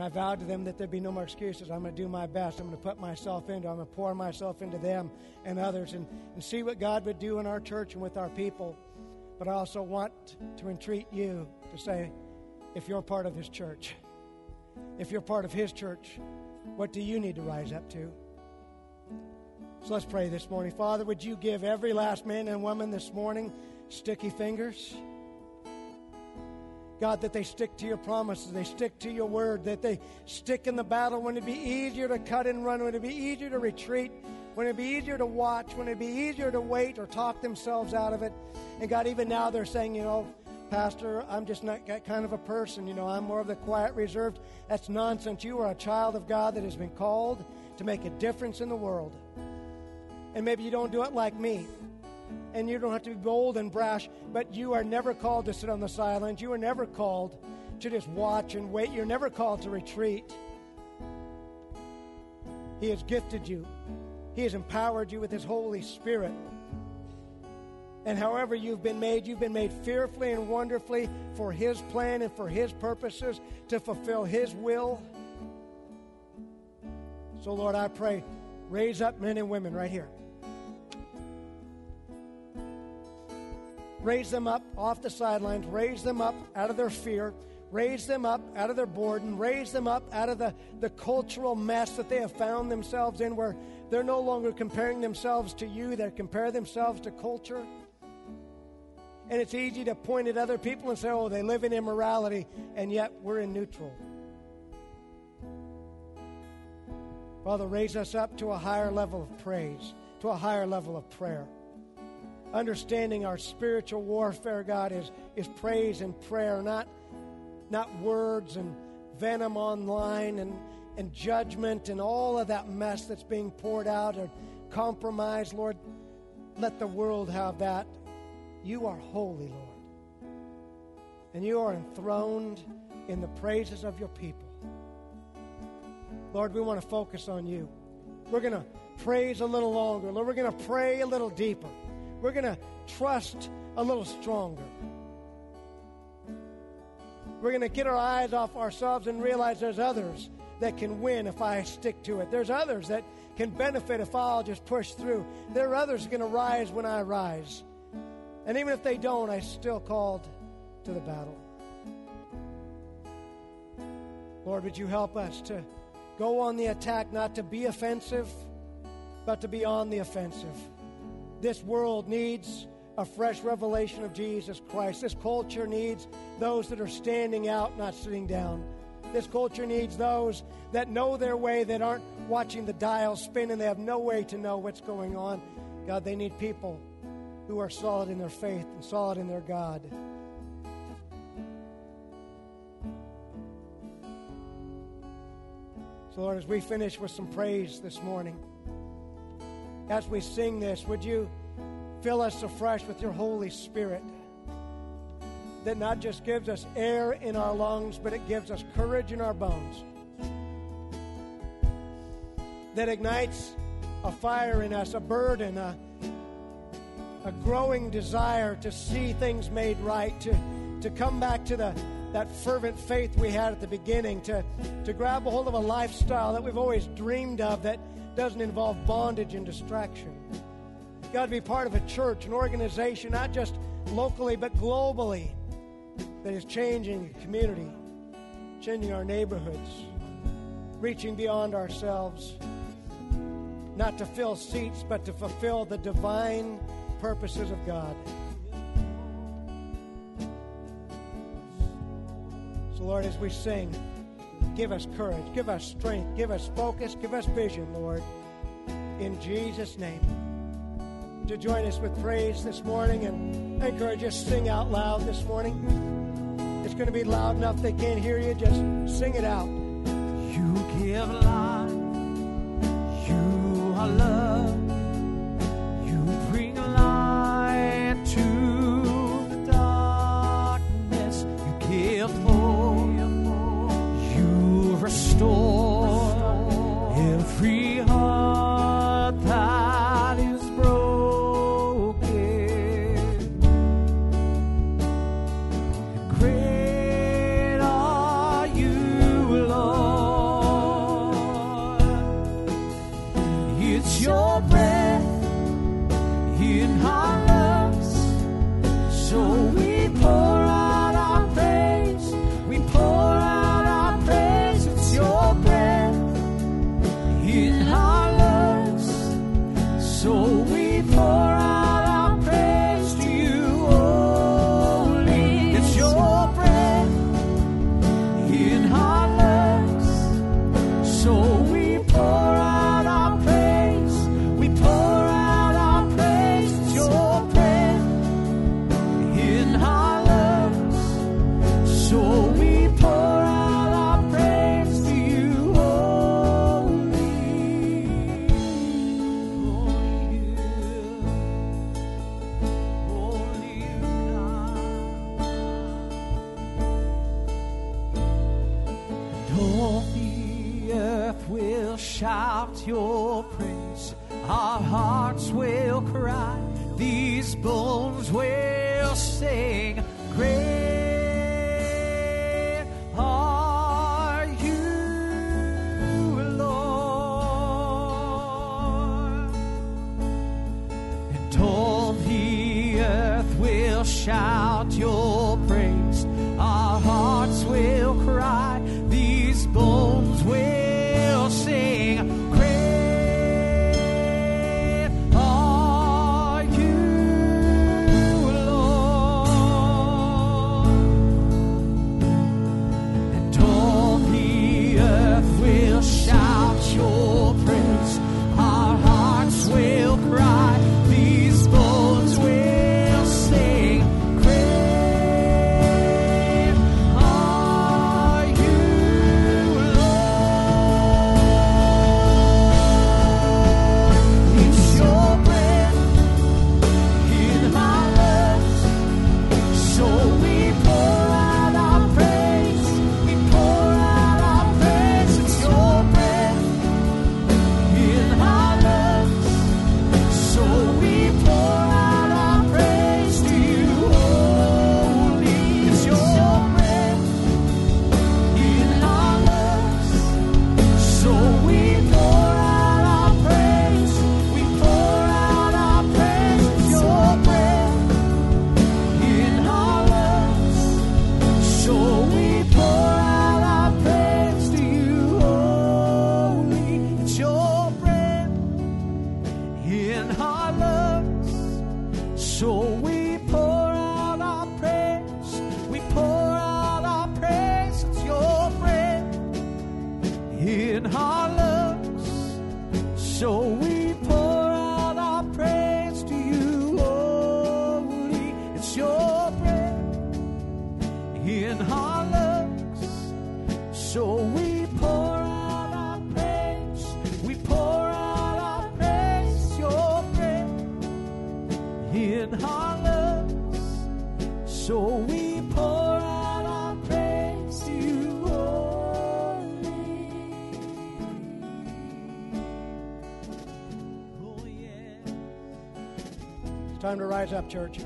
And I vowed to them that there'd be no more excuses. I'm going to do my best. I'm going to put myself into. I'm going to pour myself into them and others and, and see what God would do in our church and with our people. But I also want to entreat you to say, if you're part of His church, if you're part of His church, what do you need to rise up to? So let's pray this morning. Father, would you give every last man and woman this morning sticky fingers? God, that they stick to your promises, they stick to your word, that they stick in the battle when it'd be easier to cut and run, when it'd be easier to retreat, when it'd be easier to watch, when it'd be easier to wait or talk themselves out of it. And God, even now they're saying, you know, Pastor, I'm just not that kind of a person. You know, I'm more of the quiet, reserved. That's nonsense. You are a child of God that has been called to make a difference in the world. And maybe you don't do it like me and you don't have to be bold and brash, but you are never called to sit on the sidelines. You are never called to just watch and wait. You're never called to retreat. He has gifted you, He has empowered you with His Holy Spirit. And however you've been made, you've been made fearfully and wonderfully for His plan and for His purposes to fulfill His will. So, Lord, I pray, raise up men and women right here raise them up off the sidelines, raise them up out of their fear, raise them up out of their boredom, raise them up out of the, the cultural mess that they have found themselves in where they're no longer comparing themselves to you, they compare themselves to culture. And it's easy to point at other people and say, oh, they live in immorality, and yet we're in neutral. Father, raise us up to a higher level of praise, to a higher level of prayer understanding our spiritual warfare, God, is, is praise and prayer, not, not words and venom online and, and judgment and all of that mess that's being poured out or compromise. Lord, let the world have that. You are holy, Lord. And you are enthroned in the praises of your people. Lord, we want to focus on you. We're going to praise a little longer. Lord, we're going to pray a little deeper. We're going to trust a little stronger. We're going to get our eyes off ourselves and realize there's others that can win if I stick to it. There's others that can benefit if I'll just push through. There are others going to rise when I rise. And even if they don't, I still called to the battle. Lord, would you help us to go on the attack, not to be offensive, but to be on the offensive. This world needs a fresh revelation of Jesus Christ. This culture needs those that are standing out, not sitting down. This culture needs those that know their way, that aren't watching the dial spin and they have no way to know what's going on. God, they need people who are solid in their faith and solid in their God. So, Lord, as we finish with some praise this morning, as we sing this, would you fill us afresh with your Holy Spirit? That not just gives us air in our lungs, but it gives us courage in our bones, that ignites a fire in us, a burden, a, a growing desire to see things made right, to, to come back to the that fervent faith we had at the beginning, to, to grab a hold of a lifestyle that we've always dreamed of that doesn't involve bondage and distraction. You've got to be part of a church, an organization, not just locally, but globally, that is changing the community, changing our neighborhoods, reaching beyond ourselves, not to fill seats, but to fulfill the divine purposes of God. So, Lord, as we sing, Give us courage. Give us strength. Give us focus. Give us vision, Lord. In Jesus' name. To join us with praise this morning and I encourage you to sing out loud this morning. It's going to be loud enough they can't hear you. Just sing it out. You give life. You are love. Rise up, church.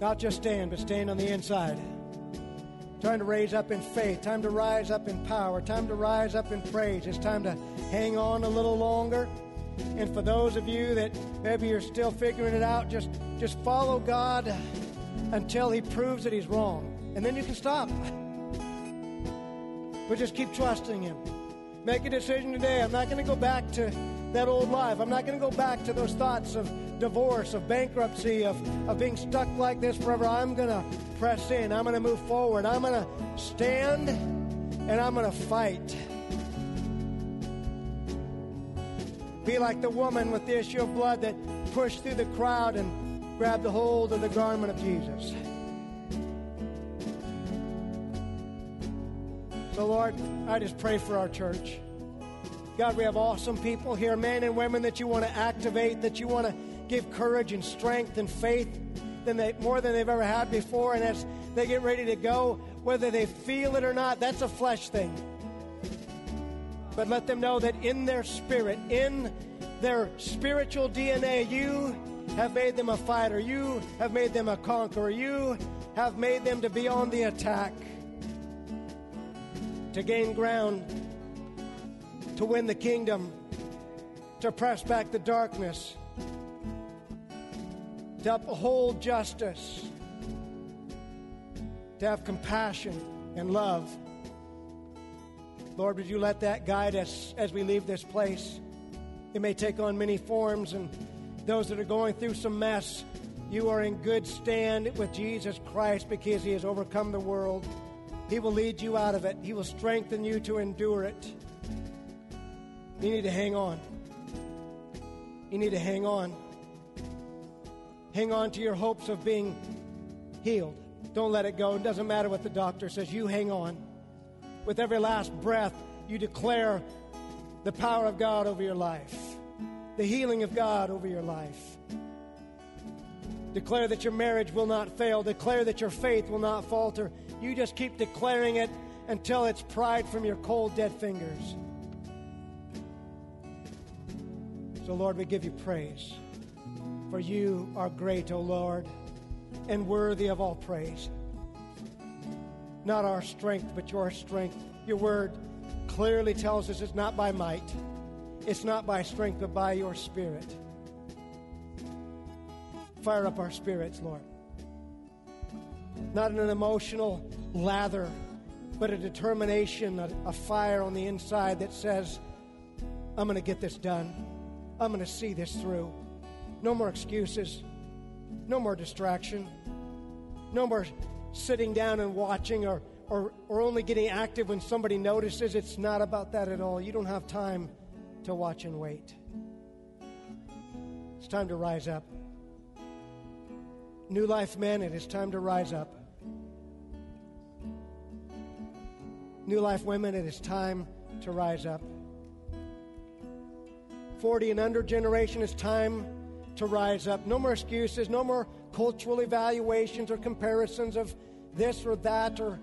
Not just stand, but stand on the inside. Time to raise up in faith. Time to rise up in power. Time to rise up in praise. It's time to hang on a little longer. And for those of you that maybe you're still figuring it out, just, just follow God until He proves that He's wrong. And then you can stop. But just keep trusting Him. Make a decision today. I'm not going to go back to that old life. I'm not going to go back to those thoughts of divorce, of bankruptcy, of, of being stuck like this forever. I'm going to press in. I'm going to move forward. I'm going to stand and I'm going to fight. Be like the woman with the issue of blood that pushed through the crowd and grabbed the hold of the garment of Jesus. So, Lord, I just pray for our church. God, we have awesome people here, men and women that you want to activate, that you want to give courage and strength and faith than they, more than they've ever had before. And as they get ready to go, whether they feel it or not, that's a flesh thing. But let them know that in their spirit, in their spiritual DNA, you have made them a fighter. You have made them a conqueror. You have made them to be on the attack, to gain ground, to win the kingdom, to press back the darkness, to uphold justice, to have compassion and love. Lord, would you let that guide us as we leave this place? It may take on many forms, and those that are going through some mess, you are in good stand with Jesus Christ because he has overcome the world. He will lead you out of it, he will strengthen you to endure it. You need to hang on. You need to hang on. Hang on to your hopes of being healed. Don't let it go. It doesn't matter what the doctor says. You hang on. With every last breath, you declare the power of God over your life, the healing of God over your life. Declare that your marriage will not fail. Declare that your faith will not falter. You just keep declaring it until it's pried from your cold, dead fingers. So, Lord, we give you praise. For you are great, O Lord, and worthy of all praise. Not our strength, but your strength. Your word clearly tells us it's not by might, it's not by strength, but by your spirit. Fire up our spirits, Lord. Not in an emotional lather, but a determination, a, a fire on the inside that says, I'm going to get this done. I'm going to see this through. No more excuses. No more distraction. No more sitting down and watching or, or, or only getting active when somebody notices. It's not about that at all. You don't have time to watch and wait. It's time to rise up. New Life Men, it is time to rise up. New Life Women, it is time to rise up. 40 and under generation, it's time to rise up. No more excuses, no more cultural evaluations or comparisons of this or that, or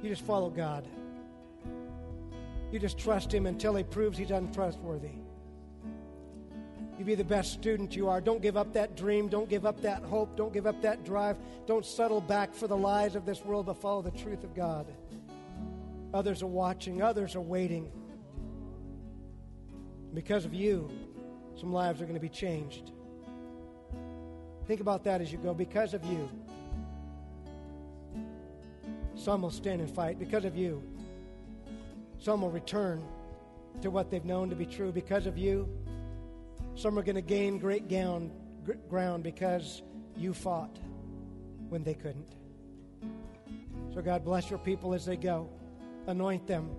you just follow God. You just trust Him until He proves He's untrustworthy. You be the best student you are. Don't give up that dream. Don't give up that hope. Don't give up that drive. Don't settle back for the lies of this world, but follow the truth of God. Others are watching, others are waiting. Because of you, some lives are going to be changed. Think about that as you go. Because of you, some will stand and fight. Because of you, some will return to what they've known to be true. Because of you, some are going to gain great ground, ground because you fought when they couldn't. So, God, bless your people as they go. Anoint them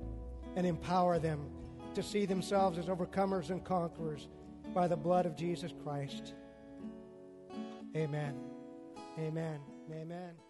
and empower them to see themselves as overcomers and conquerors by the blood of Jesus Christ. Amen. Amen. Amen.